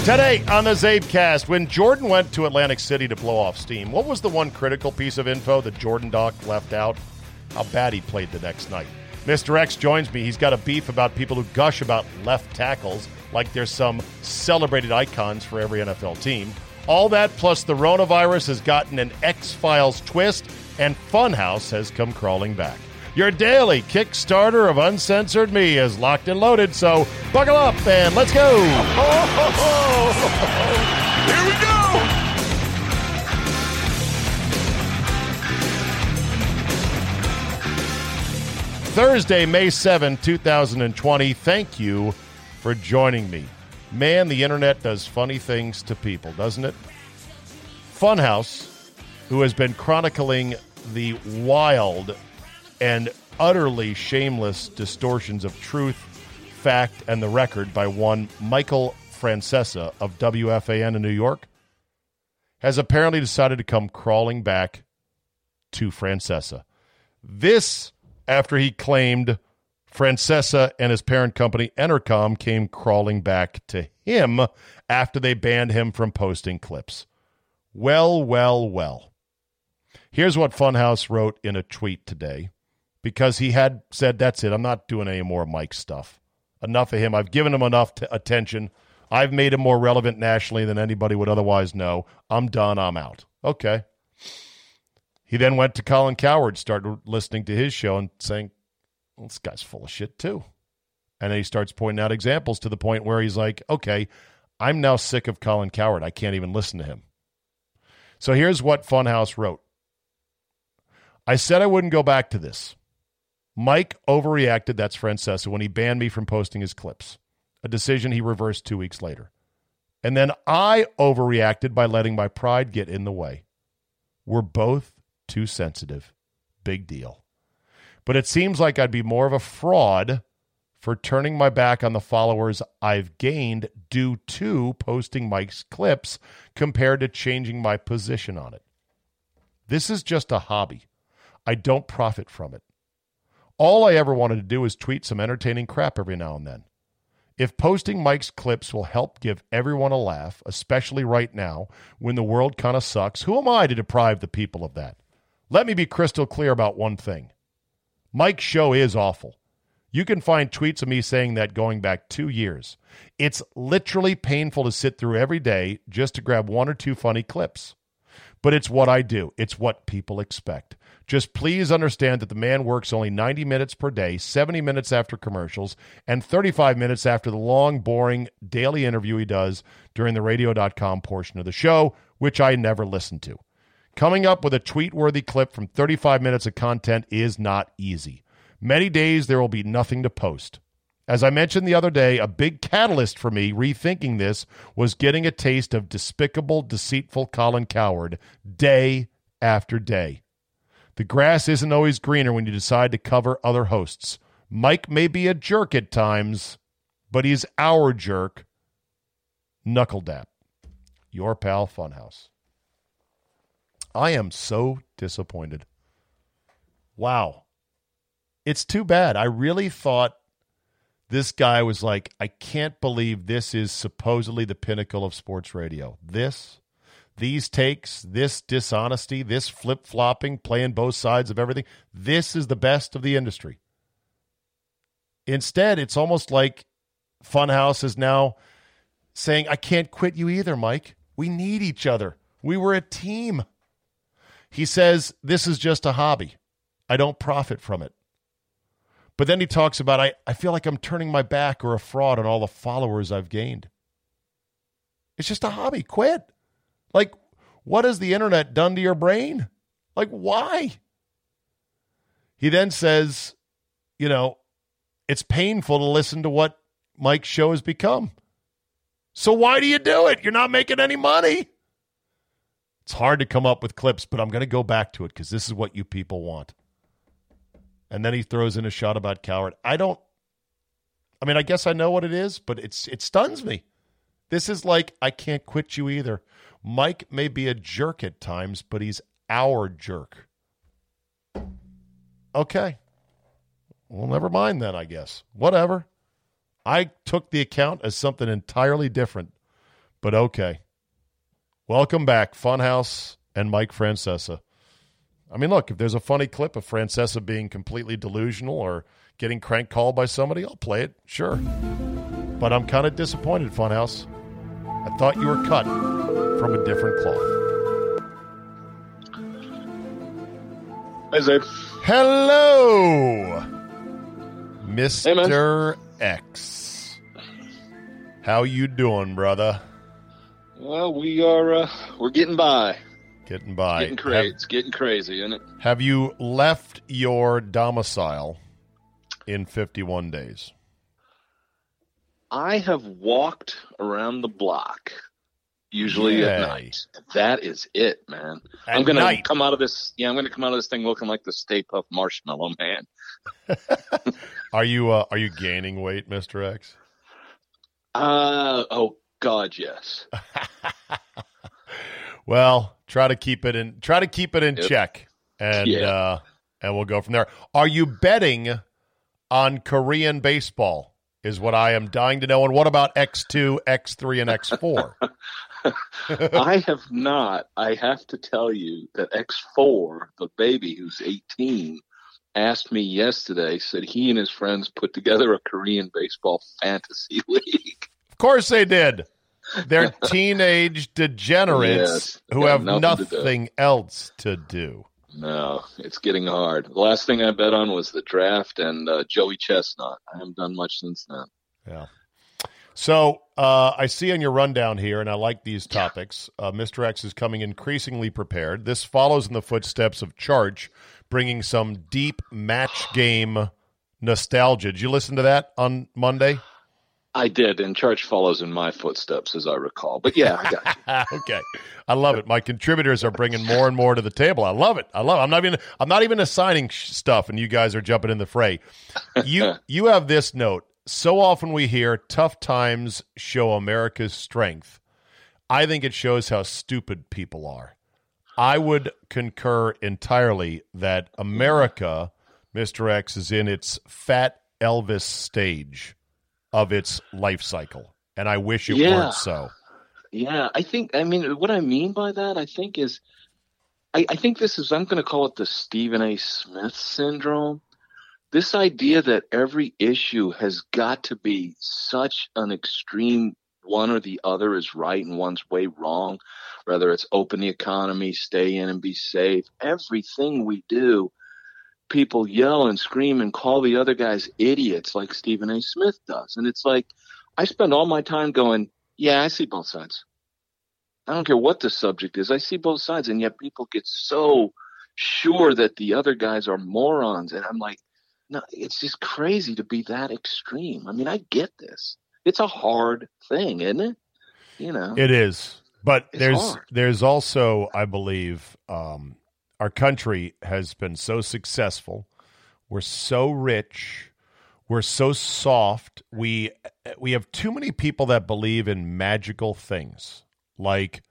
Today on the CzabeCast, when Jordan went to Atlantic City to blow off steam, what was the one critical piece of info that Jordan Doc left out? How bad he played the next night. Mr. X joins me. He's got a beef about people who gush about left tackles like there's some celebrated icons for every NFL team. All that plus the coronavirus has gotten an X Files twist, and Funhouse has come crawling back. Your daily Kickstarter of Uncensored Me is locked and loaded, so buckle up and let's go. Here we go! Thursday, May 7, 2020. Thank you for joining me. Man, the internet does funny things to people, doesn't it? Funhouse, who has been chronicling the wild and utterly shameless distortions of truth, fact, and the record by one Michael Francesa of WFAN in New York, has apparently decided to come crawling back to Francesa. This after he claimed Francesa and his parent company Entercom came crawling back to him after they banned him from posting clips. Well, well, well. Here's what Funhouse wrote in a tweet today because he had said, That's it. I'm not doing any more Mike stuff. Enough of him. I've given him enough t- attention. I've made him more relevant nationally than anybody would otherwise know. I'm done. I'm out. Okay. He then went to Colin Cowherd, started listening to his show and saying, well, This guy's full of shit too. And then he starts pointing out examples to the point where he's like, Okay, I'm now sick of Colin Cowherd. I can't even listen to him. So here's what Funhouse wrote I said I wouldn't go back to this. Mike overreacted, that's Francesa, when he banned me from posting his clips, a decision he reversed two weeks later. And then I overreacted by letting my pride get in the way. We're both too sensitive. Big deal. But it seems like I'd be more of a fraud for turning my back on the followers I've gained due to posting Mike's clips compared to changing my position on it. This is just a hobby. I don't profit from it. All I ever wanted to do is tweet some entertaining crap every now and then. If posting Mike's clips will help give everyone a laugh, especially right now when the world kind of sucks, who am I to deprive the people of that? Let me be crystal clear about one thing Mike's show is awful. You can find tweets of me saying that going back two years. It's literally painful to sit through every day just to grab one or two funny clips. But it's what I do, it's what people expect. Just please understand that the man works only 90 minutes per day, 70 minutes after commercials, and 35 minutes after the long, boring daily interview he does during the radio.com portion of the show, which I never listen to. Coming up with a tweet worthy clip from 35 minutes of content is not easy. Many days there will be nothing to post. As I mentioned the other day, a big catalyst for me rethinking this was getting a taste of despicable, deceitful Colin Cowherd day after day. The grass isn't always greener when you decide to cover other hosts. Mike may be a jerk at times, but he's our jerk. Knuckle dap. Your pal Funhouse. I am so disappointed. Wow. It's too bad. I really thought this guy was like, I can't believe this is supposedly the pinnacle of sports radio. This, these takes, this dishonesty, this flip flopping, playing both sides of everything. This is the best of the industry. Instead, it's almost like Funhouse is now saying, I can't quit you either, Mike. We need each other. We were a team. He says, This is just a hobby. I don't profit from it. But then he talks about, I, I feel like I'm turning my back or a fraud on all the followers I've gained. It's just a hobby. Quit. Like, what has the internet done to your brain? Like, why? He then says, you know, it's painful to listen to what Mike's show has become. So why do you do it? You're not making any money. It's hard to come up with clips, but I'm going to go back to it because this is what you people want. And then he throws in a shot about Cowherd. I don't. I mean, I guess I know what it is, but it's it stuns me. This is like I can't quit you either. Mike may be a jerk at times, but he's our jerk. Okay. Well, never mind then, I guess. Whatever. I took the account as something entirely different, but okay. Welcome back, Funhouse and Mike Francesa. I mean, look, if there's a funny clip of Francesa being completely delusional or getting crank called by somebody, I'll play it, sure. But I'm kind of disappointed, Funhouse. I thought you were cut from a different cloth. Hey, Czabe. Hello, Mr. Hey, X. How you doing, brother? Well, we are uh, we're getting by. Getting by. Getting crazy. Have, it's getting crazy, isn't it? Have you left your domicile in 51 days? I have walked around the block, usually Yay. at night. That is it, man. At I'm gonna night. come out of this. Yeah, I'm gonna come out of this thing looking like the Stay Puft Marshmallow Man. are you uh, are you gaining weight, Mister X? Uh oh, God, yes. well, try to keep it in. Try to keep it in yep. check, and yeah. uh, and we'll go from there. Are you betting on Korean baseball? is what I am dying to know. And what about X2, X3, and X4? I have not. I have to tell you that X4, the baby who's 18, asked me yesterday, said he and his friends put together a Korean baseball fantasy league. Of course they did. They're teenage degenerates yes, who have nothing, nothing to else to do. No, it's getting hard. The last thing I bet on was the draft and uh, Joey Chestnut. I haven't done much since then. Yeah. So uh, I see on your rundown here, and I like these topics. Uh, Mr. X is coming increasingly prepared. This follows in the footsteps of Charge, bringing some deep match game nostalgia. Did you listen to that on Monday? I did, and church follows in my footsteps, as I recall. But yeah, I okay, I love it. My contributors are bringing more and more to the table. I love it. I love. It. I'm not even. I'm not even assigning stuff, and you guys are jumping in the fray. You you have this note. So often we hear tough times show America's strength. I think it shows how stupid people are. I would concur entirely that America, Mr. X, is in its fat Elvis stage of its life cycle. And I wish it yeah. weren't so. Yeah, I think, I mean, what I mean by that, I think, is I, I think this is, I'm going to call it the Stephen A. Smith syndrome. This idea that every issue has got to be such an extreme one or the other is right and one's way wrong, whether it's open the economy, stay in and be safe. Everything we do people yell and scream and call the other guys idiots like Stephen A. Smith does. And it's like, I spend all my time going, yeah, I see both sides. I don't care what the subject is. I see both sides. And yet people get so sure that the other guys are morons. And I'm like, no, it's just crazy to be that extreme. I mean, I get this. It's a hard thing, isn't it? You know, it is. But there's hard. there's also, I believe, um, our country has been so successful. We're so rich. We're so soft. We we have too many people that believe in magical things. Like,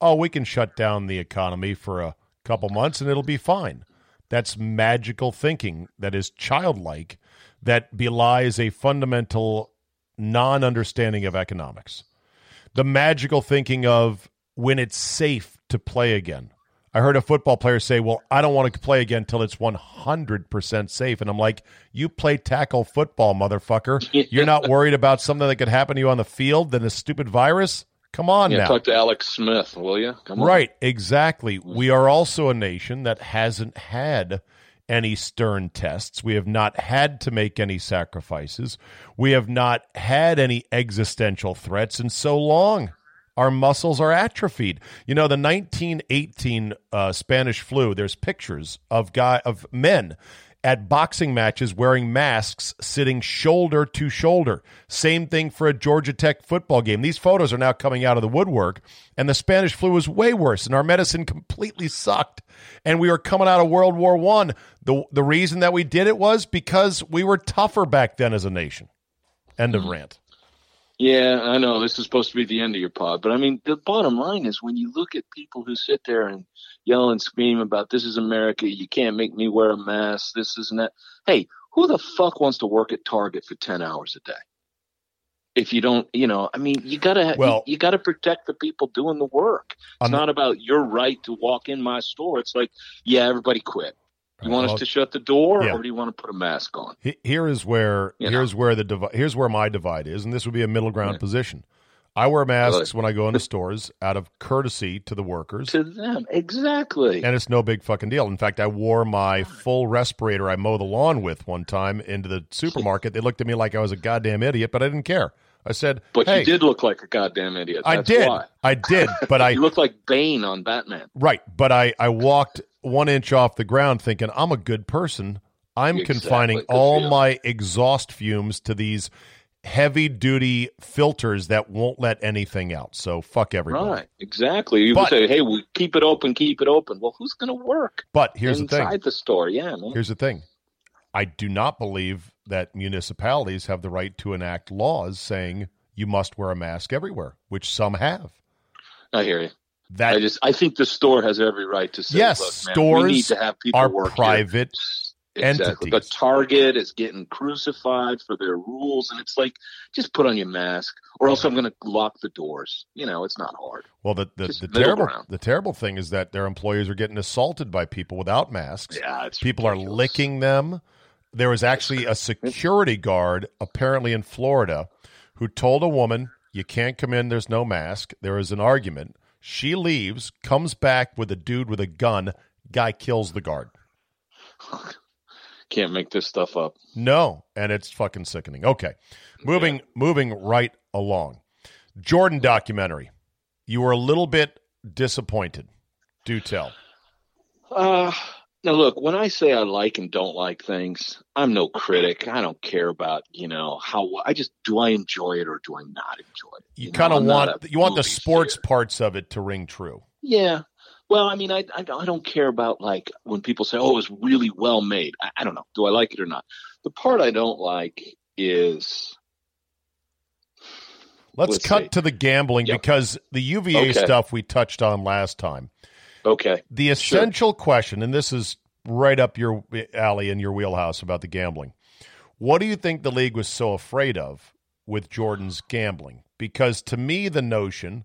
oh, we can shut down the economy for a couple months and it'll be fine. That's magical thinking that is childlike that belies a fundamental non-understanding of economics. The magical thinking of when it's safe to play again I heard a football player say, "Well, I don't want to play again until it's 100% safe." And I'm like, "You play tackle football, motherfucker. You're not worried about something that could happen to you on the field than a stupid virus? Come on Yeah, now." talk to Alex Smith, will you? Come on. Right, exactly. We are also a nation that hasn't had any stern tests. We have not had to make any sacrifices. We have not had any existential threats in so long. Our muscles are atrophied. You know, the 1918 uh, Spanish flu. There's pictures of guy of men at boxing matches wearing masks, sitting shoulder to shoulder. Same thing for a Georgia Tech football game. These photos are now coming out of the woodwork, and the Spanish flu was way worse, and our medicine completely sucked. And we were coming out of World War One. The the reason that we did it was because we were tougher back then as a nation. End of rant. Yeah, I know this is supposed to be the end of your pod, but I mean, the bottom line is when you look at people who sit there and yell and scream about this is America, you can't make me wear a mask, this isn't that. Hey, who the fuck wants to work at Target for 10 hours a day? If you don't, you know, I mean, you gotta, Well- you, you gotta protect the people doing the work. It's I'm- not about your right to walk in my store. It's like, yeah, everybody quit. You want well- us to shut the door, Yeah. or do you want to put a mask on? Here is where You know. here's where the divi- here's where my divide is, and this would be a middle ground Yeah. position. I wear masks when I go into stores out of courtesy to the workers, To them, exactly. and it's no big fucking deal. In fact, I wore my full respirator I mow the lawn with one time into the supermarket. They looked at me like I was a goddamn idiot, but I didn't care. I said, But "Hey, you did look like a goddamn idiot. I did, Why. I did, but I you look like Bane on Batman. Right, but I I walked one inch off the ground, thinking I'm a good person. I'm Exactly. confining all my exhaust fumes to these heavy duty filters that won't let anything out. So fuck everybody. Right, exactly. You But- would say, "Hey, we keep it open, keep it open." Well, who's going to work But here's the inside thing. the store? Yeah, man. Here's the thing. I do not believe that municipalities have the right to enact laws saying you must wear a mask everywhere, which some have. I hear you. That I just, I think the store has every right to say, Yes, "Look, man, stores we need to have people are work here." private Exactly. entities. But Target is getting crucified for their rules, and it's like, just put on your mask, or else I'm going to lock the doors. You know, it's not hard. Well, the the, the terrible ground. the terrible thing is that their employees are getting assaulted by people without masks. Yeah, it's people are licking them. There was actually a security guard, apparently in Florida, who told a woman, "You can't come in. There's no mask." There is an argument. She leaves, comes back with a dude with a gun. Guy kills the guard. Can't make this stuff up. No, and it's fucking sickening. Okay, moving moving right along. Jordan documentary. You were a little bit disappointed. Do tell. Uh, now look, when I say I like and don't like things, I'm no critic. I don't care about, you know, how I just do I enjoy it or do I not enjoy it? You, know, kind of want you want the sports theater. parts of it to ring true. Yeah. Well, I mean, I, I I don't care about like when people say, "Oh, it's really well made." I, I don't know. Do I like it or not? The part I don't like is Let's, Let's cut see. to the gambling Yep. because the UVA Okay. stuff we touched on last time. Okay. The essential question, and this is right up your alley in your wheelhouse about the gambling. What do you think the league was so afraid of with Jordan's gambling? Because to me, the notion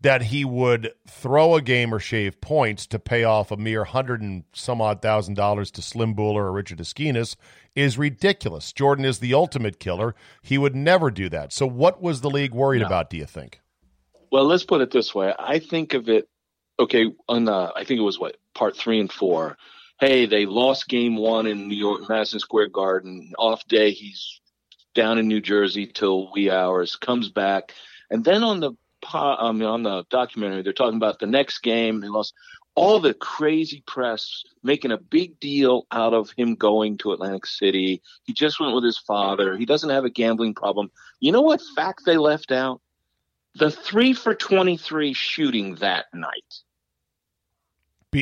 that he would throw a game or shave points to pay off a mere hundred and some odd thousand dollars to Slim Bouler or Richard Esquinas is ridiculous. Jordan is the ultimate killer. He would never do that. So, what was the league worried No. about? Do you think? Well, let's put it this way. I think of it. Okay, on uh, I think it was what part three and four. Hey, they lost game one in New York, Madison Square Garden. Off day, he's down in New Jersey till wee hours. Comes back, and then on the po- um, on the documentary, they're talking about the next game. They lost all the crazy press making a big deal out of him going to Atlantic City. He just went with his father. He doesn't have a gambling problem. You know what fact they left out? the three for 23 shooting that night.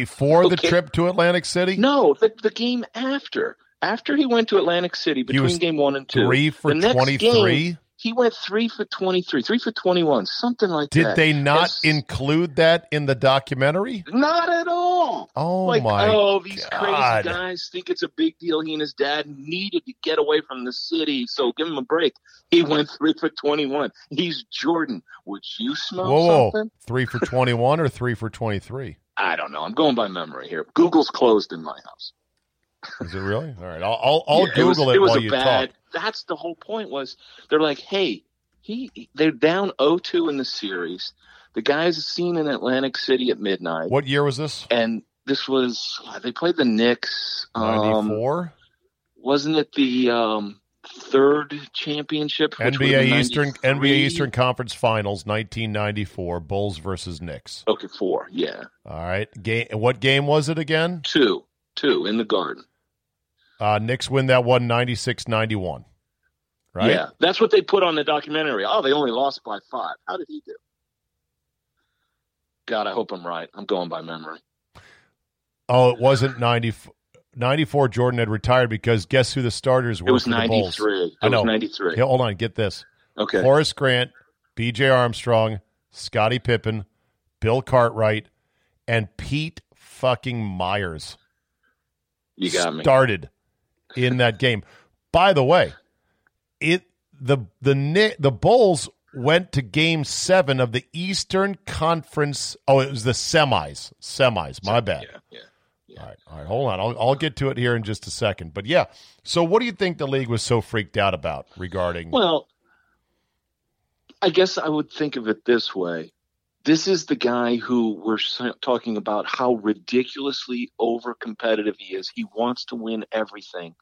Before the Okay. trip to Atlantic City? No, the, the game after. After he went to Atlantic City between game one and two. Three for 23? he went three for 23, three for 21, something like Did that. Did they not include that in the documentary? Not at all. Oh like, my oh, these God. crazy guys think it's a big deal. He and his dad needed to get away from the city, so give him a break. He went three for 21. He's Jordan. Would you smell Whoa, whoa. something? Three for 21 or three for 23? I don't know. I'm going by memory here. Google's closed in my house. Is it really? All right, I'll I'll, I'll Yeah, Google it. it, Was, while a you bad. talk. That's the whole point. Was they're like, hey, he they're down 0-2 in the series. The guy's seen in Atlantic City at midnight, What year was this? and this was they played the Knicks. Ninety Um, four. wasn't it the um, third championship? NBA Eastern NBA Eastern Conference Finals, nineteen ninety four. Bulls versus Knicks. Okay, four. Yeah, All right. Game. What game was it again? two, two in the Garden. Uh, Knicks win that one 96-91. Right. Yeah, that's what they put on the documentary. Oh, they only lost by five. How did he do? God, I hope I'm right. I'm going by memory. Oh, it wasn't 90, 94 Jordan had retired because guess who the starters were It was for the Bulls? 93. It I know. was 93. Yeah, hold on, get this. Okay. Horace Grant, B.J. Armstrong, Scottie Pippen, Bill Cartwright, and Pete fucking Myers You got me. started in that game. By the way, it the the the Bulls went to Game Seven of the Eastern Conference. Oh, it was the semis. Semis. My bad. Yeah, yeah. All right, all right. Hold on. I'll I'll get to it here in just a second. But yeah. So, what do you think the league was so freaked out about regarding? Well, I guess I would think of it this way. This is the guy who we're talking about how ridiculously over competitive he is. He wants to win everything.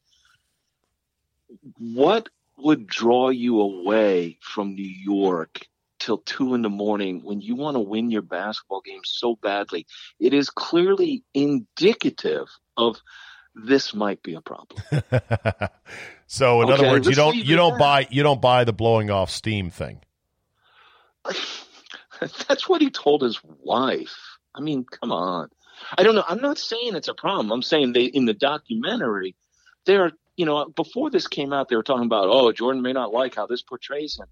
What would draw you away from New York till two in the morning when you want to win your basketball game so badly? It is clearly indicative of this might be a problem. so, in other words, you don't you don't buy you don't buy the blowing off steam thing. That's what he told his wife. I mean, come on. I don't know. I'm not saying it's a problem. I'm saying they in the documentary, they're you know before this came out, they were talking about oh Jordan may not like how this portrays him,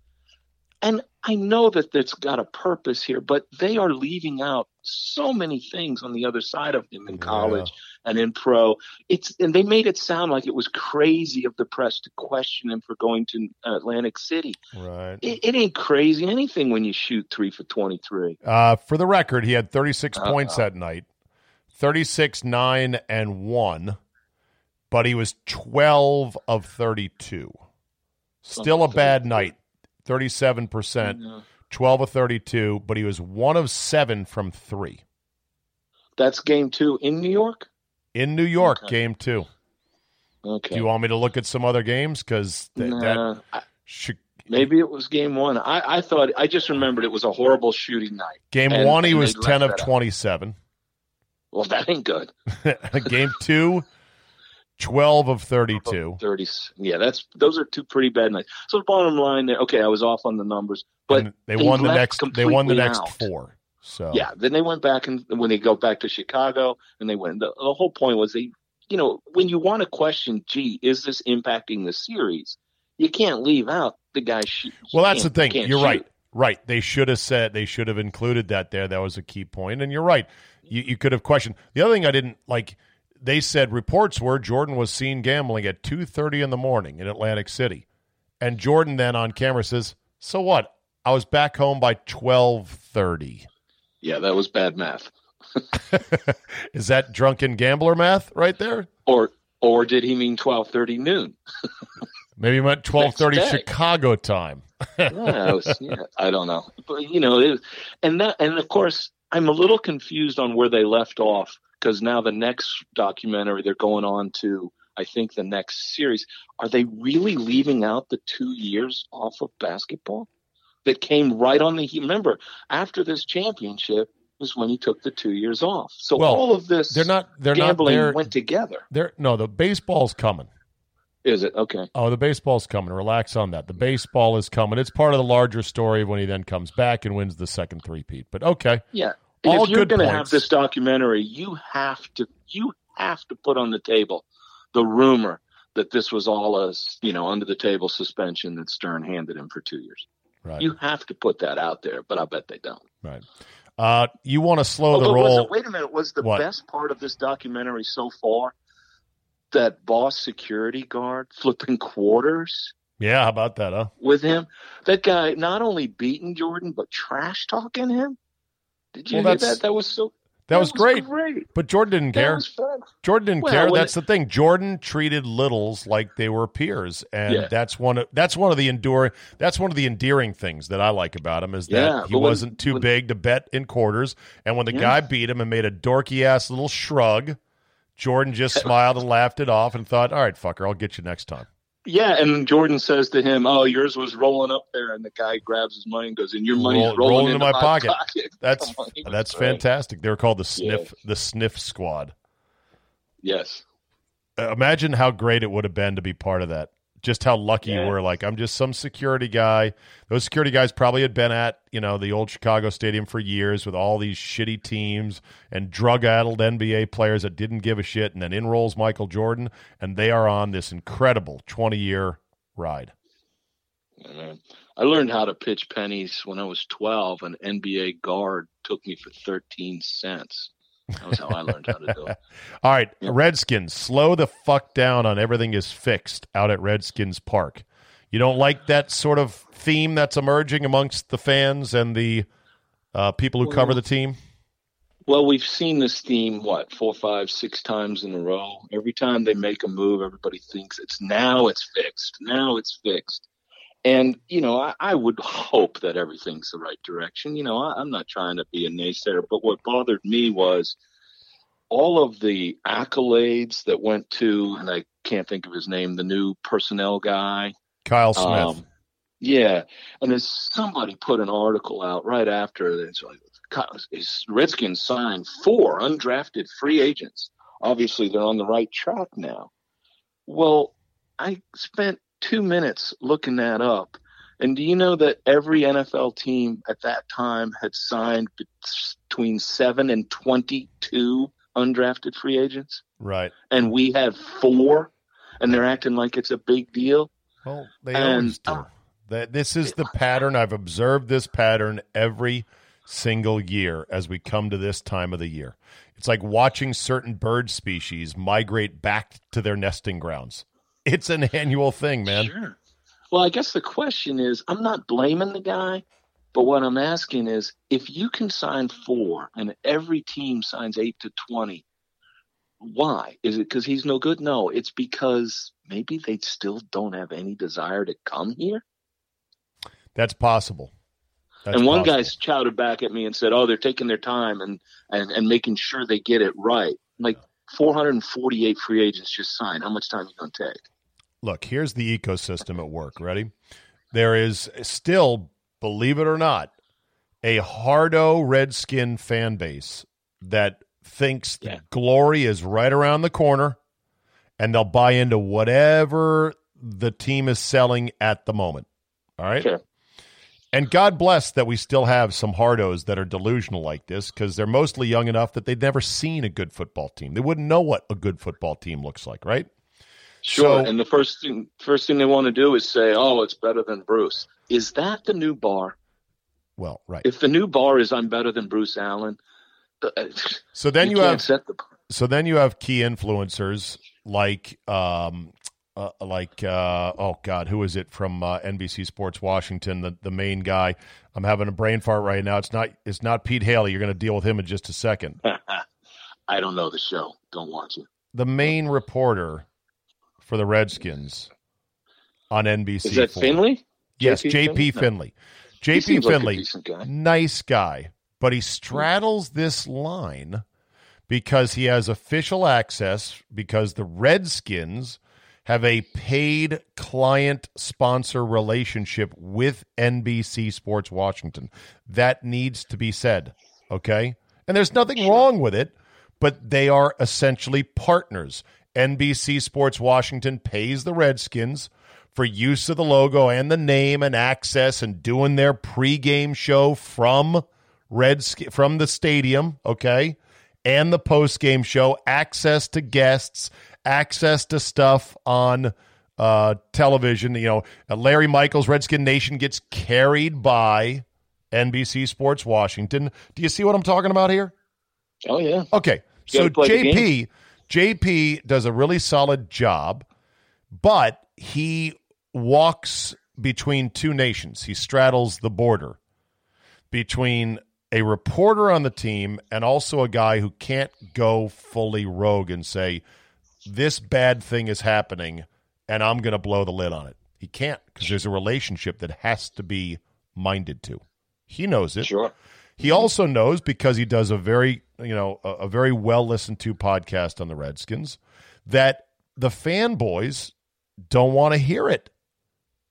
and I know that it's got a purpose here, but they are leaving out so many things on the other side of him in college and in pro. It's and they made it sound like it was crazy of the press to question him for going to Atlantic City. Right. It, it ain't crazy anything when you shoot three for twenty three. Uh, for the record, he had 36 Uh-oh. points that night, 36, 9, and 1, but he was 12 of 32. Still a bad night, 37%, 12 of 32, but he was 1 of 7 from 3. That's game two in New York. In New York, Okay. game two. Okay. Do you want me to look at some other games? Because th- Nah, I- should, maybe it was game one. I, I thought I just remembered it was a horrible shooting night. game And- one, he was 10 of left that out. 27. Well, that ain't good. game two, 12 of 32. Thirty. Yeah, that's those are two pretty bad nights. So the bottom line, there. Okay, I was off on the numbers, but And they won the next. They won the next out. four. So Yeah, then they went back and when they go back to Chicago and they went. The, the whole point was they, you know, when you want to question, gee, is this impacting the series? You can't leave out the guy. Shoot, Well, that's the thing. You're shoot. right. Right. They should have said. They should have included that there. That was a key point. And you're right. You, you could have questioned. The other thing I didn't like. They said reports were Jordan was seen gambling at two thirty in the morning in Atlantic City, and Jordan then on camera says, "So what? I was back home by twelve thirty. Yeah, that was bad math. Is that drunken gambler math right there? Or or did he mean twelve thirty noon? Maybe he meant twelve thirty. Chicago time. yeah, I, was, yeah, I don't know, but you know, it, and that, and of course, I'm a little confused on where they left off because now the next documentary they're going on to, I think the next series, are they really leaving out the two years off of basketball that came right on the? heat? Remember, after this championship was when he took the two years off. So Well, all of this, They're not. They're not gambling there. went together. They're no. The baseball's coming. Is it okay? Oh, the baseball's coming. Relax on that. The baseball is coming. It's part of the larger story of when he then comes back and wins the second three-peat. But okay, Yeah. All if you're going to have this documentary, you have to you have to put on the table the rumor that this was all a you know under the table suspension that Stern handed him for two years. right, You have to put that out there, but I bet they don't. right. Uh, you want to slow the Although, was roll? it, wait a minute, was the What? best part of this documentary so far that boss security guard flipping quarters Yeah, how about that? Huh? with him? That guy not only beating Jordan but trash talking him. Did you Well, hear that? That was so That, was, great. great. But Jordan didn't That care. was. Jordan didn't Well, care. That's the thing. Jordan treated littles like they were peers, and Yeah. that's one of that's one of the enduring that's one of the endearing things that I like about him is that Yeah, he when- wasn't too when- big to bet in quarters, and when the Yeah. guy beat him and made a dorky ass little shrug, Jordan just smiled and laughed it off and thought, "All right, fucker, I'll get you next time." Yeah, and Jordan says to him, "Oh, yours was rolling up there," and the guy grabs his money and goes, "And your money's Roll- rolling, rolling into into my pocket." pocket." That's that's fantastic. They were called the sniff the sniff squad. Yes. Uh, imagine how great it would have been to be part of that. Just how lucky you Yeah. were. Like, I'm just some security guy. Those security guys probably had been at, you know, the old Chicago Stadium for years with all these shitty teams and drug addled NBA players that didn't give a shit. And then in rolls Michael Jordan, and they are on this incredible 20 year ride. Uh, I learned how to pitch pennies when I was 12. An NBA guard took me for 13 cents. That was how I learned how to do it. All right, Yeah. Redskins, slow the fuck down on everything is fixed out at Redskins Park. You don't like that sort of theme that's emerging amongst the fans and the uh, people who cover the team? Well, we've seen this theme what four, five, six times in a row. Every time they make a move, everybody thinks it's now it's fixed. Now it's fixed. And you know, I, I would hope that everything's the right direction. You know, I, I'm not trying to be a naysayer, but what bothered me was all of the accolades that went to, and I can't think of his name, the new personnel guy. Kyle Smith. Um, yeah, and as somebody put an article out right after, it's like is Redskins signed four undrafted free agents. Obviously, they're on the right track now. Well, I spent two minutes looking that up, and do you know that every NFL team at that time had signed between seven and twenty-two undrafted free agents, right. and we had four, and they're acting like it's a big deal. Well, they And- always do. That this is the pattern. I've observed this pattern every single year as we come to this time of the year. It's like watching certain bird species migrate back to their nesting grounds. It's an annual thing, man. Sure. Well, I guess the question is I'm not blaming the guy, but what I'm asking is if you can sign four and every team signs eight to 20, why? Is it because he's no good? No, it's because maybe they still don't have any desire to come here. That's possible. That's and one possible. guy shouted back at me and said, "Oh, they're taking their time and and and making sure they get it right." Like 448 free agents just signed. How much time are you going to take? look, here's the ecosystem at work. Ready? There is still, believe it or not, a hardo redskin fan base that thinks Yeah. the glory is right around the corner and they'll buy into whatever the team is selling at the moment. All right. Sure. And God bless that we still have some hardos that are delusional like this because they're mostly young enough that they've never seen a good football team. They wouldn't know what a good football team looks like, right? Sure. So- and the first thing first thing they want to do is say, "Oh, it's better than Bruce." Is that the new bar? Well, right. If the new bar is "I'm better than Bruce Allen," uh, So then you, can't have set the so then you have key influencers like um uh, like uh, oh god who is it from uh, NBC Sports Washington the the main guy I'm having a brain fart right now it's not it's not Pete Hailey you're going to deal with him in just a second I don't know the show. Don't watch it. the main reporter for the Redskins on NBC Is that 4. Finlay? yes JP JP Finlay? No. Finlay JP like Finlay guy. nice guy, but he straddles this line because he has official access because the Redskins have a paid client sponsor relationship with NBC Sports Washington. That needs to be said, okay? And there's nothing wrong with it, but they are essentially partners. NBC Sports Washington pays the Redskins for use of the logo and the name and access and doing their pregame show from Redsk- from the stadium, okay? And the postgame show, access to guests, access to stuff on uh, television. You know, uh, Larry Michaels, Redskin Nation gets carried by NBC Sports Washington. Do you see what I'm talking about here? Oh yeah. Okay. You So gotta play the JP JP does a really solid job, but he walks between two nations. He straddles the border between a reporter on the team and also a guy who can't go fully rogue and say, this bad thing is happening and I'm going to blow the lid on it. He can't because there's a relationship that has to be minded to. He knows it. Sure. He also knows because he does a very, you know, a, a very well listened to podcast on the Redskins that the fanboys don't want to hear it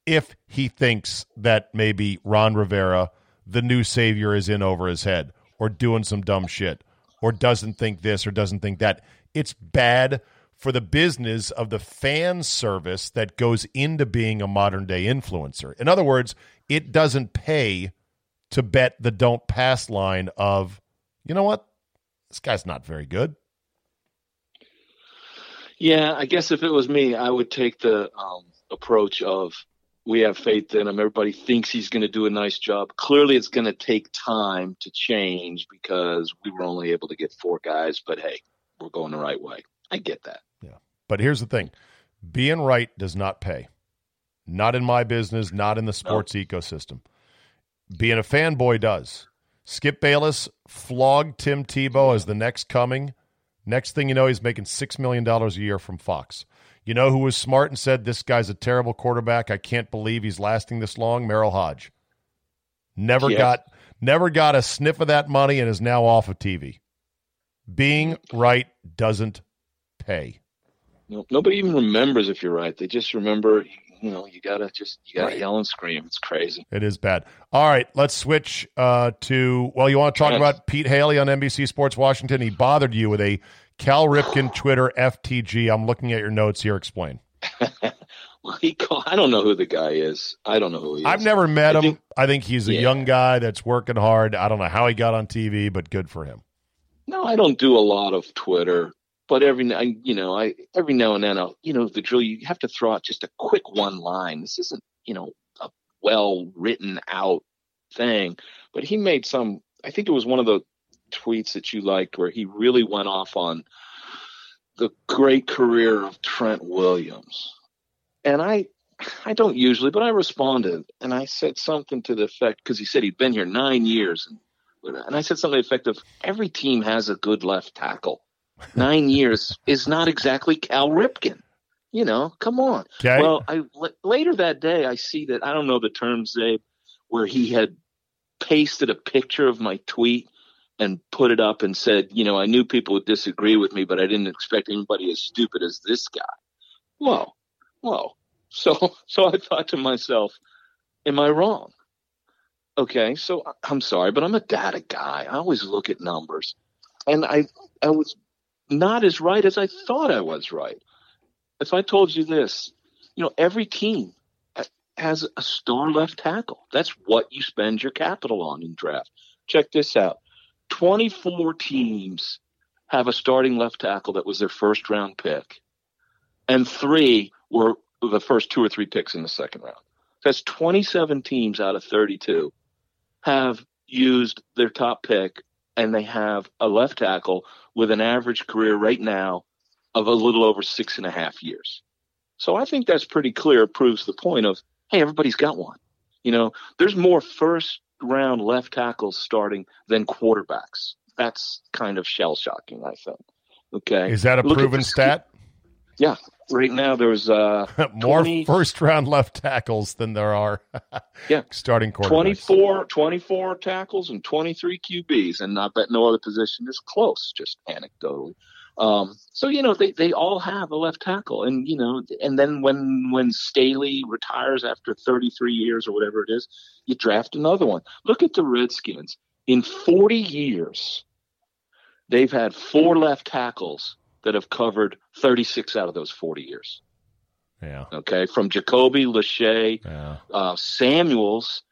if he thinks that maybe Ron Rivera, the new savior, is in over his head or doing some dumb shit or doesn't think this or doesn't think that. It's bad for the business of the fan service that goes into being a modern day influencer. In other words, it doesn't pay to bet the don't pass line of, you know what? This guy's not very good. Yeah, I guess if it was me, I would take the um, approach of we have faith in him. Everybody thinks he's going to do a nice job. Clearly, it's going to take time to change because we were only able to get four guys, but hey, we're going the right way. I get that. But here's the thing being right does not pay. Not in my business, not in the sports no. ecosystem. Being a fanboy does. Skip Bayless flogged Tim Tebow as the next coming. Next thing you know, he's making $6 million a year from Fox. You know who was smart and said, This guy's a terrible quarterback. I can't believe he's lasting this long? Merril Hoge. Never got never got a sniff of that money and is now off of TV. Being right doesn't pay. No, nobody even remembers if you're right. They just remember, you know, you gotta just you gotta right. yell and scream. It's crazy. It is bad. All right, let's switch uh, to. Well, you want to talk yes. about Pete Hailey on NBC Sports Washington? He bothered you with a Cal Ripken Twitter FTG. I'm looking at your notes here. Explain. well, he call, I don't know who the guy is. I don't know who he is. I've never met I him. Think, I think he's a yeah. young guy that's working hard. I don't know how he got on TV, but good for him. No, I don't do a lot of Twitter but every you know I every now and then I'll you know the drill you have to throw out just a quick one line. This isn't you know a well written out thing, but he made some. I think it was one of the tweets that you liked where he really went off on the great career of Trent Williams, and I I don't usually, but I responded and I said something to the effect because he said he'd been here nine years and. And I said something effective. Every team has a good left tackle nine years is not exactly Cal Ripken. You know, come on. Okay. Well, I l- later that day I see that I don't know the terms they where he had pasted a picture of my tweet and put it up and said, you know, I knew people would disagree with me, but I didn't expect anybody as stupid as this guy. Whoa, whoa. So, so I thought to myself, am I wrong? Okay, so I'm sorry, but I'm a data guy. I always look at numbers, and I I was not as right as I thought I was right. If I told you this, you know, every team has a star left tackle. That's what you spend your capital on in draft. Check this out 24 teams have a starting left tackle that was their first round pick, and three were the first two or three picks in the second round. That's 27 teams out of 32 have used their top pick and they have a left tackle with an average career right now of a little over six and a half years. So I think that's pretty clear. It proves the point of, hey, everybody's got one. You know, there's more first round left tackles starting than quarterbacks. That's kind of shell shocking, I think. Okay. Is that a Look proven stat? Yeah, right now there's uh, more 20, first round left tackles than there are yeah starting quarterbacks. 24, 24 tackles and 23 QBs, and I bet no other position is close, just anecdotally. Um, so you know they, they all have a left tackle, and you know, and then when when Staley retires after 33 years or whatever it is, you draft another one. Look at the Redskins in 40 years, they've had four left tackles that have covered 36 out of those 40 years. Yeah. Okay. From Jacoby, Lachey, yeah. uh, Samuels,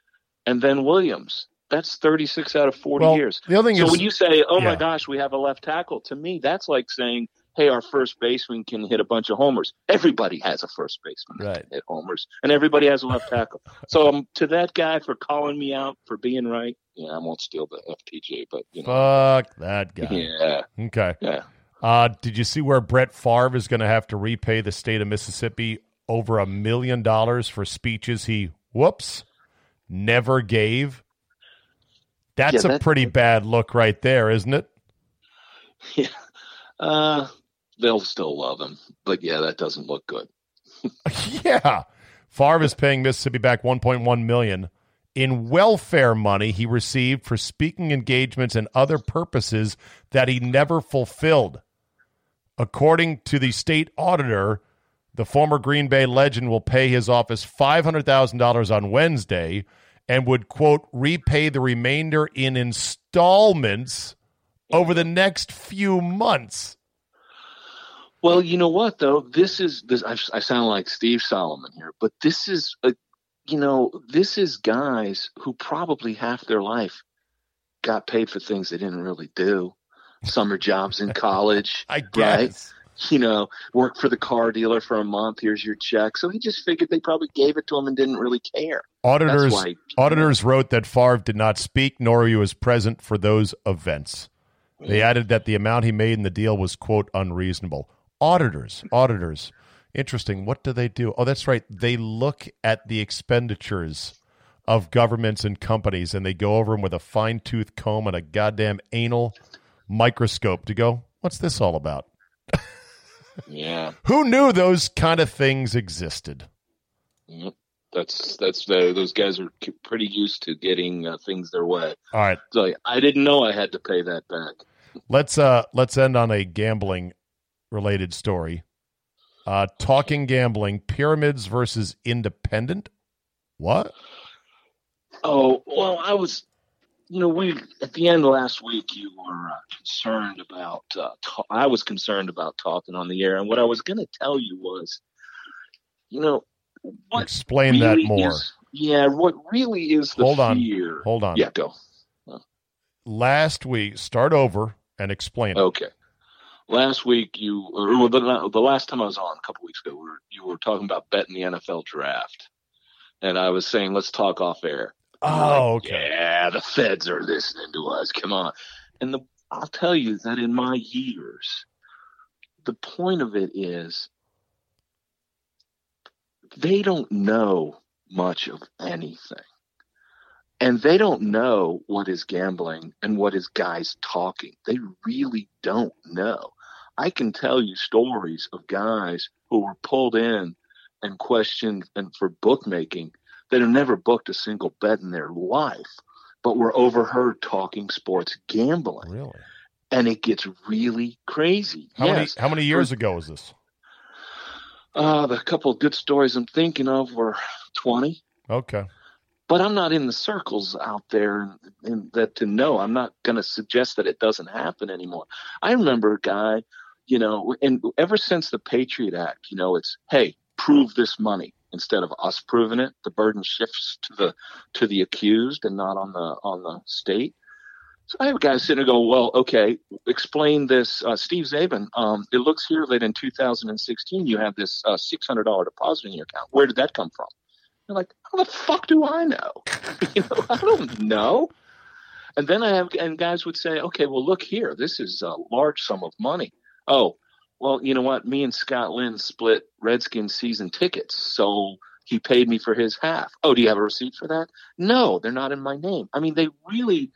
and then Williams. That's 36 out of 40 well, years. The other thing so is, when you say, oh yeah. my gosh, we have a left tackle, to me, that's like saying, hey, our first baseman can hit a bunch of homers. Everybody has a first baseman right. that can hit homers, and everybody has a left tackle. so um, to that guy for calling me out for being right, yeah, I won't steal the FTG, but you know, fuck that guy. Yeah. Okay. Yeah. Uh, did you see where Brett Favre is going to have to repay the state of Mississippi over a million dollars for speeches he, whoops, never gave? That's Yeah, a pretty bad look right there, isn't it? Yeah. Uh, they'll still love him, but yeah, that doesn't look good. yeah. Favre is paying Mississippi back 1.1 million in welfare money he received for speaking engagements and other purposes that he never fulfilled. According to the state auditor, the former Green Bay legend will pay his office $500,000 on Wednesday and would quote repay the remainder in installments over the next few months. Well, you know what though? This is this. I, I sound like Steve Solomon here, but this is a, you know, this is guys who probably half their life got paid for things they didn't really do. Summer jobs in college, I right? You know, work for the car dealer for a month. Here's your check. So he just figured they probably gave it to him and didn't really care. Auditors why- auditors wrote that Favre did not speak nor he was present for those events. They added that the amount he made in the deal was quote unreasonable. Auditors, auditors. Interesting. What do they do? Oh, that's right. They look at the expenditures of governments and companies and they go over them with a fine tooth comb and a goddamn anal microscope to go, what's this all about? Yeah, Who knew those kind of things existed? Yep. that's that's the, those guys are pretty used to getting uh, things their way. All right. So I didn't know I had to pay that back. Let's uh let's end on a gambling related story. Uh talking gambling, pyramids versus independent. What? Oh well, I was, you know, we at the end of last week you were uh, concerned about. Uh, ta- I was concerned about talking on the air, and what I was going to tell you was, you know, Explain that more. is- yeah, what really is the Hold on. fear? Hold on. Yeah, go. Last week, start over and explain it. Okay. Last week you, or the, the last time I was on a couple weeks ago, we were, you were talking about betting the NFL draft, and I was saying let's talk off air. Oh, Like, okay. Yeah, the feds are listening to us. Come on. And the, I'll tell you that in my years, the point of it is they don't know much of anything. And they don't know what is gambling and what is guys talking. They really don't know. I can tell you stories of guys who were pulled in and questioned and for bookmaking that have never booked a single bet in their life, but were overheard talking sports gambling. Really? And it gets really crazy. How yes. many how many years ago was this? Uh, the couple of good stories I'm thinking of were 20, Okay. but I'm not in the circles out there and that to know. I'm not going to suggest that it doesn't happen anymore. I remember a guy, you know, and ever since the Patriot Act, you know, it's hey, prove this money instead of us proving it. The burden shifts to the to the accused and not on the on the state. So I have guys guy sitting there going, well, okay, explain this. Uh, Steve Zabin, um, it looks here that in 2016 you have this uh, $600 deposit in your account. Where did that come from? They're like, how the fuck do I know? you know, I don't know. And then I have, and guys would say, okay, well, look here, this is a large sum of money. Oh, well, you know what? Me and Scott Lynn split Redskins season tickets, so he paid me for his half. Oh, do you have a receipt for that? No, they're not in my name. I mean, they really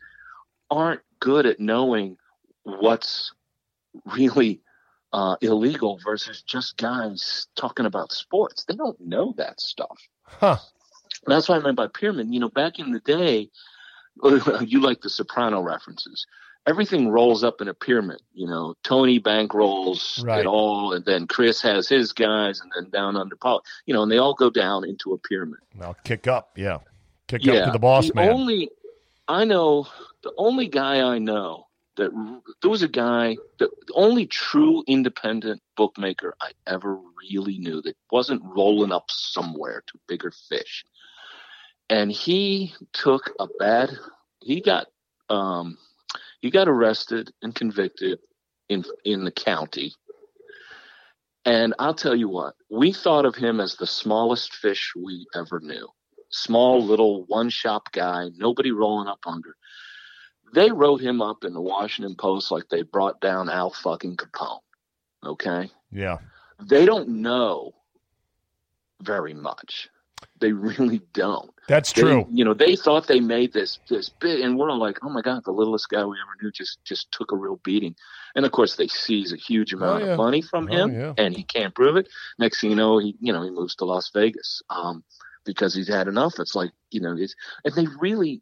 aren't good at knowing what's really uh, illegal versus just guys talking about sports. They don't know that stuff. Huh. That's what I meant by pyramid. You know, back in the day, you like the Soprano references. Everything rolls up in a pyramid. You know, Tony bankrolls Right. it all, and then Chris has his guys, and then down under Paul. You know, and they all go down into a pyramid. Now kick up, yeah. Kick up to the boss the man. Only I know the only guy I know that there was a guy that the only true independent bookmaker I ever really knew that wasn't rolling up somewhere to bigger fish. And he took a bad he got um he got arrested and convicted in in the county. And I'll tell you what, we thought of him as the smallest fish we ever knew small little one shop guy, nobody rolling up under. They wrote him up in the Washington Post like they brought down Al fucking Capone. Okay? yeah. They don't know very much. They really don't. That's They- true. you know, they thought they made this this big, and we're all like, "Oh my god, the littlest guy we ever knew just just took a real beating." And of course, they seize a huge amount Oh, yeah. of money from Oh, him, yeah. and he can't prove it. Next thing you know, he you know he moves to Las Vegas um, because he's had enough. It's like you know, it's, and they really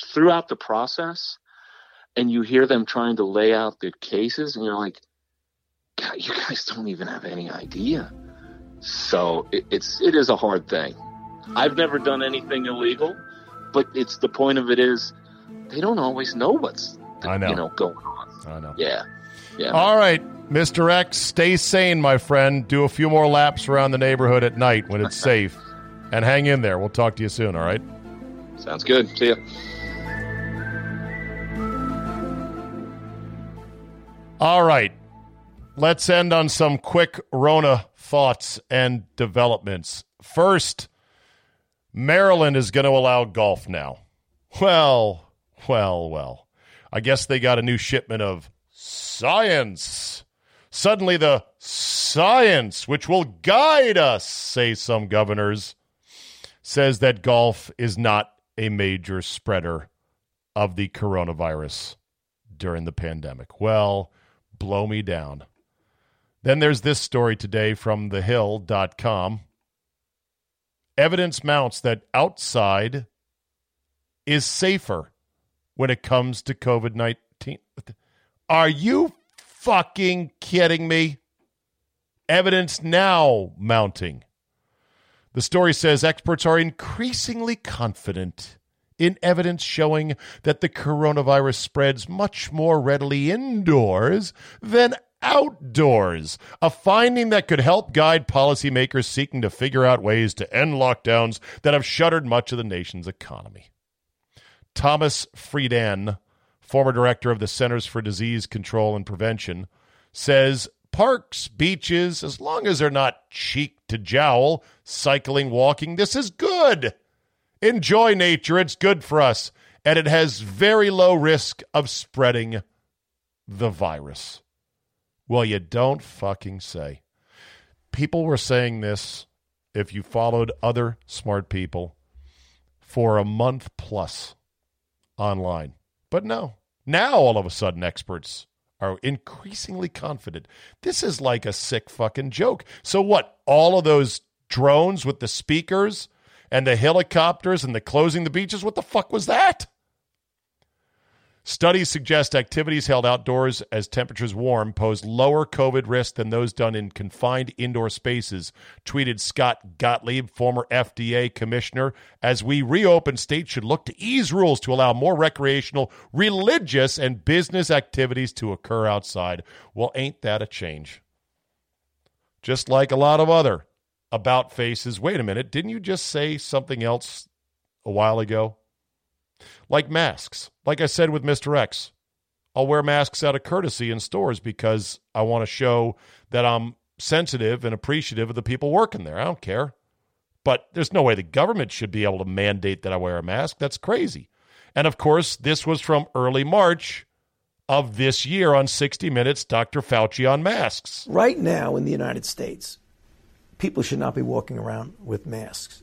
throughout the process, and you hear them trying to lay out their cases, and you're like, God, you guys don't even have any idea. So it, it's it is a hard thing. I've never done anything illegal, but it's the point of it is they don't always know what's I know. you know going on. I know. Yeah, yeah. All right, Mr. X, stay sane, my friend. Do a few more laps around the neighborhood at night when it's safe. And hang in there. We'll talk to you soon, all right? Sounds good. See ya. All right. Let's end on some quick Rona thoughts and developments. First, Maryland is going to allow golf now. Well, well, well. I guess they got a new shipment of science. Suddenly, the science, which will guide us, say some governors, says that golf is not a major spreader of the coronavirus during the pandemic. Well, blow me down. Then there's this story today from thehill.com. Evidence mounts that outside is safer when it comes to COVID 19. Are you fucking kidding me? Evidence now mounting. The story says experts are increasingly confident in evidence showing that the coronavirus spreads much more readily indoors than outdoors, a finding that could help guide policymakers seeking to figure out ways to end lockdowns that have shuttered much of the nation's economy. Thomas Frieden, former director of the Centers for Disease Control and Prevention, says parks, beaches, as long as they're not cheek to jowl, cycling, walking, this is good. Enjoy nature. It's good for us. And it has very low risk of spreading the virus. Well, you don't fucking say. People were saying this, if you followed other smart people, for a month plus online. But no, now all of a sudden experts are increasingly confident. This is like a sick fucking joke. So what? All of those drones with the speakers and the helicopters and the closing the beaches, what the fuck was that? Studies suggest activities held outdoors as temperatures warm pose lower COVID risk than those done in confined indoor spaces, tweeted Scott Gottlieb, former FDA commissioner. As we reopen, states should look to ease rules to allow more recreational, religious, and business activities to occur outside. Well, ain't that a change? Just like a lot of other about faces. Wait a minute, didn't you just say something else a while ago? Like masks. Like I said with Mr. X, I'll wear masks out of courtesy in stores because I want to show that I'm sensitive and appreciative of the people working there. I don't care. But there's no way the government should be able to mandate that I wear a mask. That's crazy. And of course, this was from early March of this year on 60 Minutes, Dr. Fauci on masks. Right now in the United States, people should not be walking around with masks.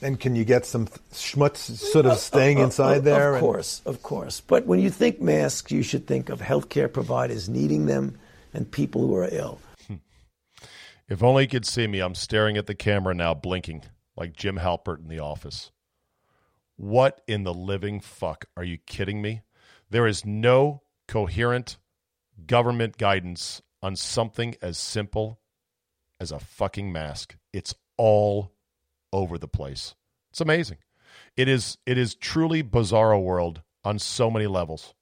And can you get some schmutz sort of staying inside there? Of and- course, of course. But when you think masks, you should think of healthcare providers needing them and people who are ill. Hmm. If only you could see me, I'm staring at the camera now, blinking like Jim Halpert in the office. What in the living fuck? Are you kidding me? There is no coherent government guidance on something as simple as a fucking mask. It's all over the place. It's amazing. It is it is truly bizarro world on so many levels.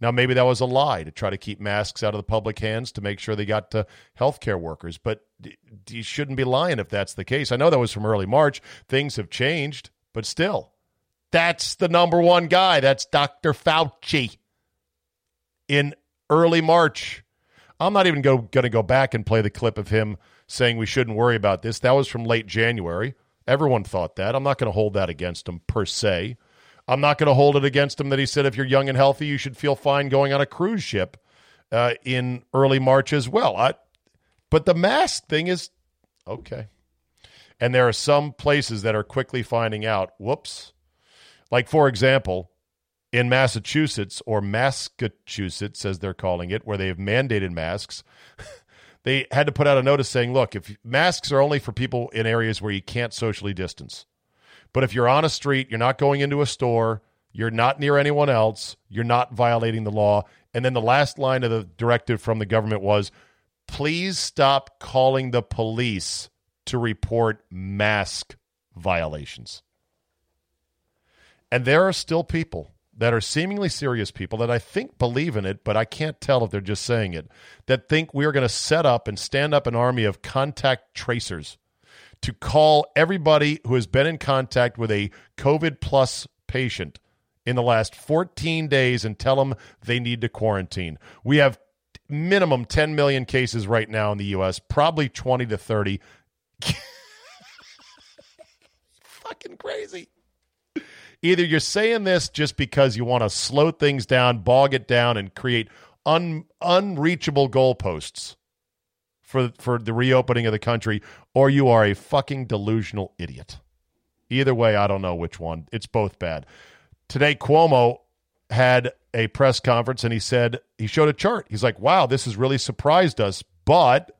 Now, maybe that was a lie to try to keep masks out of the public hands to make sure they got to healthcare workers, but you shouldn't be lying if that's the case. I know that was from early March. Things have changed, but still, that's the number one guy. That's Dr. Fauci in early March. I'm not even go, going to go back and play the clip of him saying we shouldn't worry about this. That was from late January. Everyone thought that. I'm not going to hold that against him per se. I'm not going to hold it against him that he said if you're young and healthy, you should feel fine going on a cruise ship uh, in early March as well. I, but the mask thing is okay. And there are some places that are quickly finding out, whoops. Like, for example, in Massachusetts or Massachusetts, as they're calling it, where they have mandated masks, they had to put out a notice saying, look, if masks are only for people in areas where you can't socially distance. But if you're on a street, you're not going into a store, you're not near anyone else, you're not violating the law. And then the last line of the directive from the government was please stop calling the police to report mask violations. And there are still people that are seemingly serious people that I think believe in it, but I can't tell if they're just saying it, that think we are going to set up and stand up an army of contact tracers to call everybody who has been in contact with a COVID plus patient in the last 14 days and tell them they need to quarantine. We have minimum 10 million cases right now in the US, probably 20 to 30. Fucking crazy. Either you're saying this just because you want to slow things down, bog it down, and create un, unreachable goalposts for for the reopening of the country, or you are a fucking delusional idiot. Either way, I don't know which one. It's both bad. Today, Cuomo had a press conference and he said he showed a chart. He's like, "Wow, this has really surprised us." But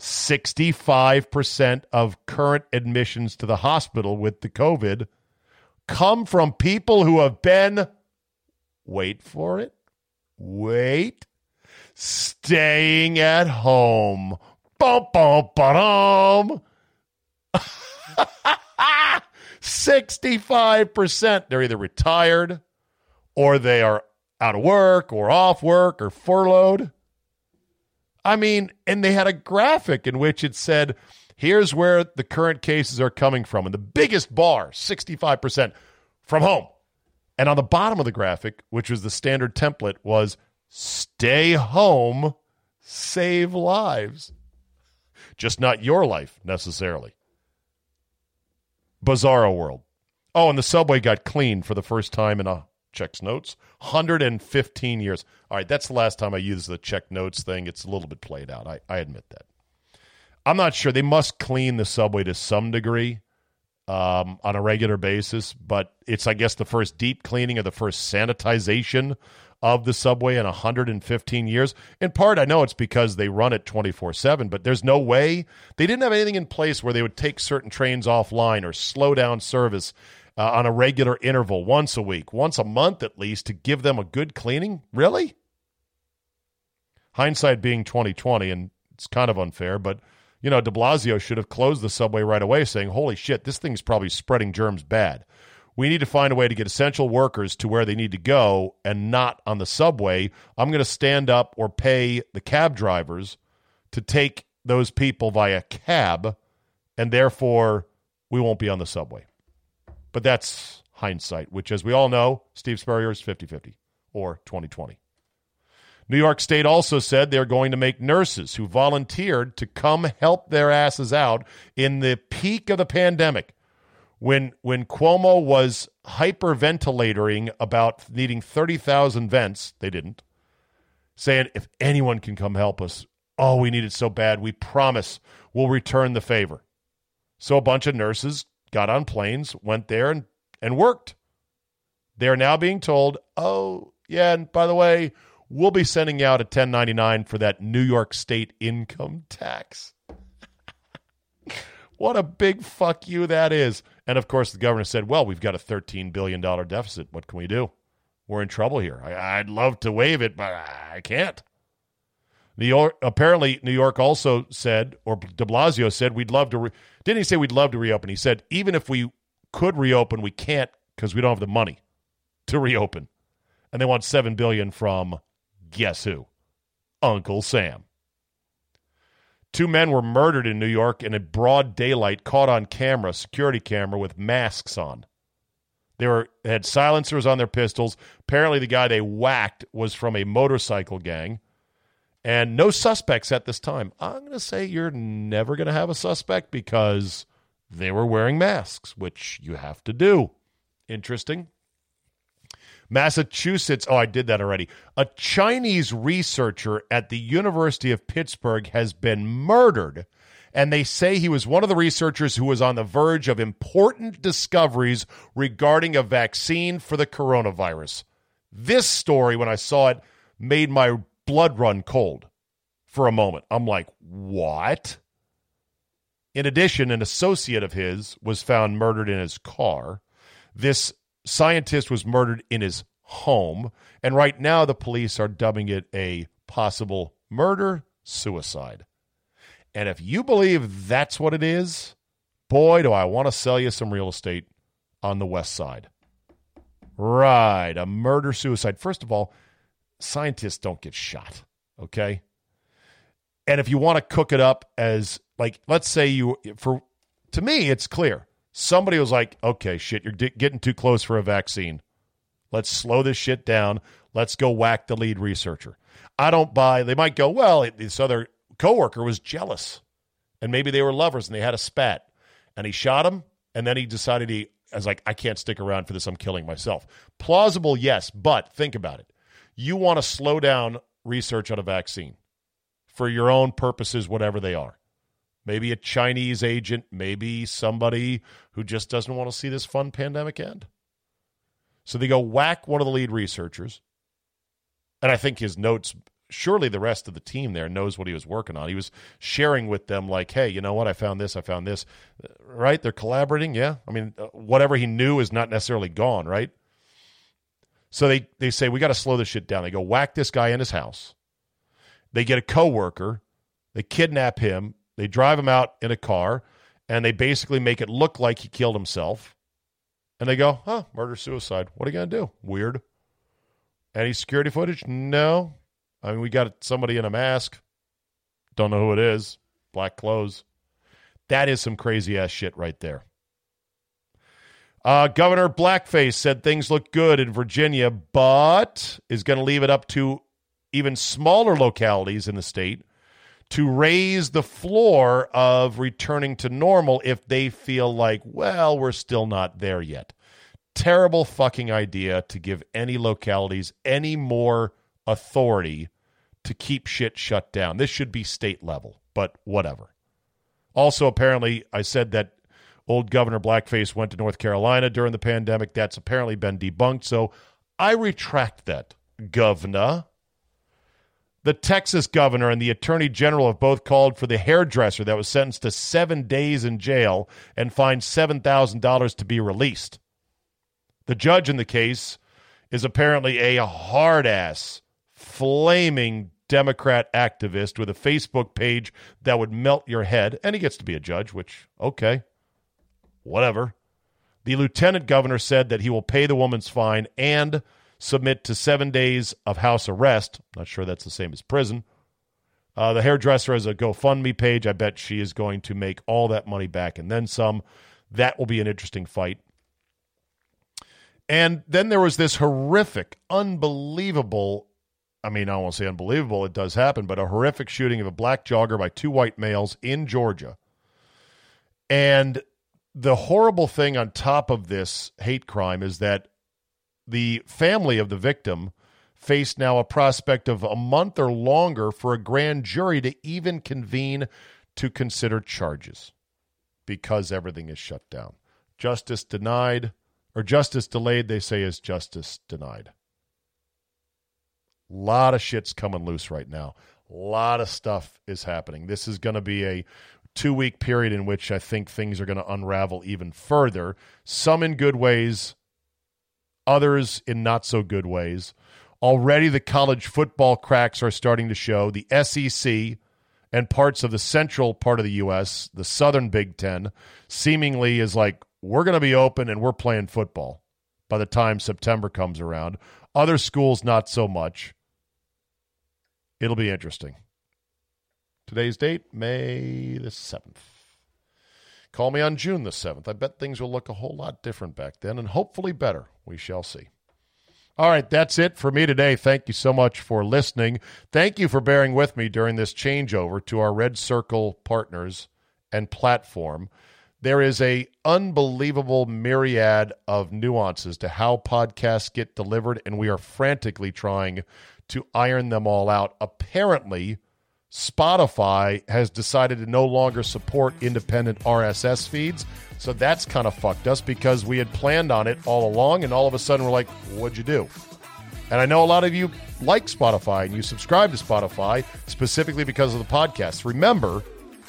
65% of current admissions to the hospital with the COVID come from people who have been, wait for it, wait, staying at home. Bum, bum, ba 65%. They're either retired or they are out of work or off work or furloughed. I mean, and they had a graphic in which it said, here's where the current cases are coming from. And the biggest bar, 65%, from home. And on the bottom of the graphic, which was the standard template, was stay home, save lives. Just not your life necessarily. Bizarro world. Oh, and the subway got cleaned for the first time in a checks notes 115 years. All right, that's the last time I used the check notes thing. It's a little bit played out. I, I admit that. I'm not sure. They must clean the subway to some degree um, on a regular basis, but it's, I guess, the first deep cleaning or the first sanitization of the subway in 115 years. In part, I know it's because they run it 24 7, but there's no way they didn't have anything in place where they would take certain trains offline or slow down service uh, on a regular interval once a week, once a month at least, to give them a good cleaning. Really? Hindsight being 2020, and it's kind of unfair, but you know, de Blasio should have closed the subway right away, saying, Holy shit, this thing's probably spreading germs bad. We need to find a way to get essential workers to where they need to go and not on the subway. I'm going to stand up or pay the cab drivers to take those people via cab, and therefore we won't be on the subway. But that's hindsight, which, as we all know, Steve Spurrier is 50 50 or 2020. New York State also said they're going to make nurses who volunteered to come help their asses out in the peak of the pandemic when when Cuomo was hyperventilating about needing 30,000 vents, they didn't. Saying if anyone can come help us, oh, we need it so bad, we promise we'll return the favor. So a bunch of nurses got on planes, went there and and worked. They're now being told, "Oh, yeah, and by the way, we'll be sending out a 1099 for that New York State income tax. what a big fuck you that is. And of course, the governor said, well, we've got a $13 billion deficit. What can we do? We're in trouble here. I, would love to waive it, but I can't. New York, apparently, New York also said, or de Blasio said, we'd love to. Re- Didn't he say we'd love to reopen? He said, even if we could reopen, we can't because we don't have the money to reopen. And they want 7 billion from guess who? Uncle Sam. Two men were murdered in New York in a broad daylight, caught on camera, security camera with masks on. They were had silencers on their pistols. Apparently, the guy they whacked was from a motorcycle gang, and no suspects at this time. I'm going to say you're never going to have a suspect because they were wearing masks, which you have to do. Interesting. Massachusetts, oh, I did that already. A Chinese researcher at the University of Pittsburgh has been murdered, and they say he was one of the researchers who was on the verge of important discoveries regarding a vaccine for the coronavirus. This story, when I saw it, made my blood run cold for a moment. I'm like, what? In addition, an associate of his was found murdered in his car. This scientist was murdered in his home. And right now, the police are dubbing it a possible murder suicide. And if you believe that's what it is, boy, do I want to sell you some real estate on the west side. Right, a murder suicide. First of all, scientists don't get shot, okay? And if you want to cook it up as like let's say you for to me it's clear. Somebody was like, "Okay, shit, you're getting too close for a vaccine. Let's slow this shit down. Let's go whack the lead researcher." I don't buy. They might go, "Well, this other coworker was jealous, and maybe they were lovers and they had a spat, and he shot him, and then he decided he I was like, I can't stick around for this. I'm killing myself. Plausible, yes, but think about it. You want to slow down research on a vaccine for your own purposes, whatever they are. Maybe a Chinese agent, maybe somebody who just doesn't want to see this fun pandemic end. So they go whack one of the lead researchers. And I think his notes, surely the rest of the team there knows what he was working on. He was sharing with them, like, hey, you know what? I found this, I found this. Right? They're collaborating. Yeah. I mean, uh, whatever he knew is not necessarily gone, right? So they, they say, we got to slow this shit down. They go whack this guy in his house. They get a coworker. They kidnap him they drive him out in a car and they basically make it look like he killed himself. And they go, huh, murder suicide. What are you going to do? Weird. Any security footage? No. I mean, we got somebody in a mask. Don't know who it is. Black clothes. That is some crazy ass shit right there. Uh, Governor Blackface said things look good in Virginia, but is going to leave it up to even smaller localities in the state to raise the floor of returning to normal if they feel like, well, we're still not there yet. Terrible fucking idea to give any localities any more authority to keep shit shut down. This should be state level, but whatever. Also, apparently, I said that old Governor Blackface went to North Carolina during the pandemic. That's apparently been debunked. So I retract that, Governor. The Texas governor and the attorney general have both called for the hairdresser that was sentenced to seven days in jail and fined $7,000 to be released. The judge in the case is apparently a hard ass, flaming Democrat activist with a Facebook page that would melt your head, and he gets to be a judge, which, okay, whatever. The lieutenant governor said that he will pay the woman's fine and submit to seven days of house arrest. Not sure that's the same as prison. Uh, the hairdresser has a GoFundMe page. I bet she is going to make all that money back and then some. That will be an interesting fight. And then there was this horrific, unbelievable I mean, I won't say unbelievable, it does happen, but a horrific shooting of a black jogger by two white males in Georgia. And the horrible thing on top of this hate crime is that the family of the victim faced now a prospect of a month or longer for a grand jury to even convene to consider charges because everything is shut down. Justice denied, or justice delayed, they say, is justice denied. A lot of shit's coming loose right now. A lot of stuff is happening. This is going to be a two week period in which I think things are going to unravel even further, some in good ways, others in not so good ways. Already, the college football cracks are starting to show. The SEC and parts of the central part of the U.S., the Southern Big Ten, seemingly is like, we're going to be open and we're playing football by the time September comes around. Other schools, not so much. It'll be interesting. Today's date, May the 7th. Call me on June the 7th. I bet things will look a whole lot different back then and hopefully better. We shall see. All right, that's it for me today. Thank you so much for listening. Thank you for bearing with me during this changeover to our Red Circle partners and platform. There is a unbelievable myriad of nuances to how podcasts get delivered and we are frantically trying to iron them all out. Apparently, Spotify has decided to no longer support independent RSS feeds. So that's kind of fucked us because we had planned on it all along, and all of a sudden we're like, what'd you do? And I know a lot of you like Spotify and you subscribe to Spotify specifically because of the podcast. Remember,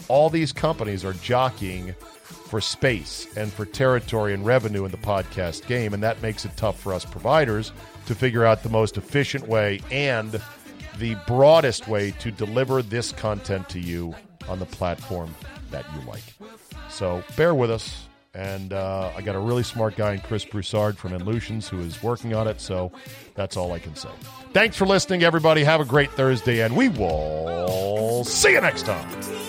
all these companies are jockeying for space and for territory and revenue in the podcast game, and that makes it tough for us providers to figure out the most efficient way and the broadest way to deliver this content to you on the platform that you like. So bear with us. And uh, I got a really smart guy in Chris Broussard from Inlutions who is working on it. So that's all I can say. Thanks for listening, everybody. Have a great Thursday, and we will see you next time.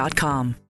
Inc.com.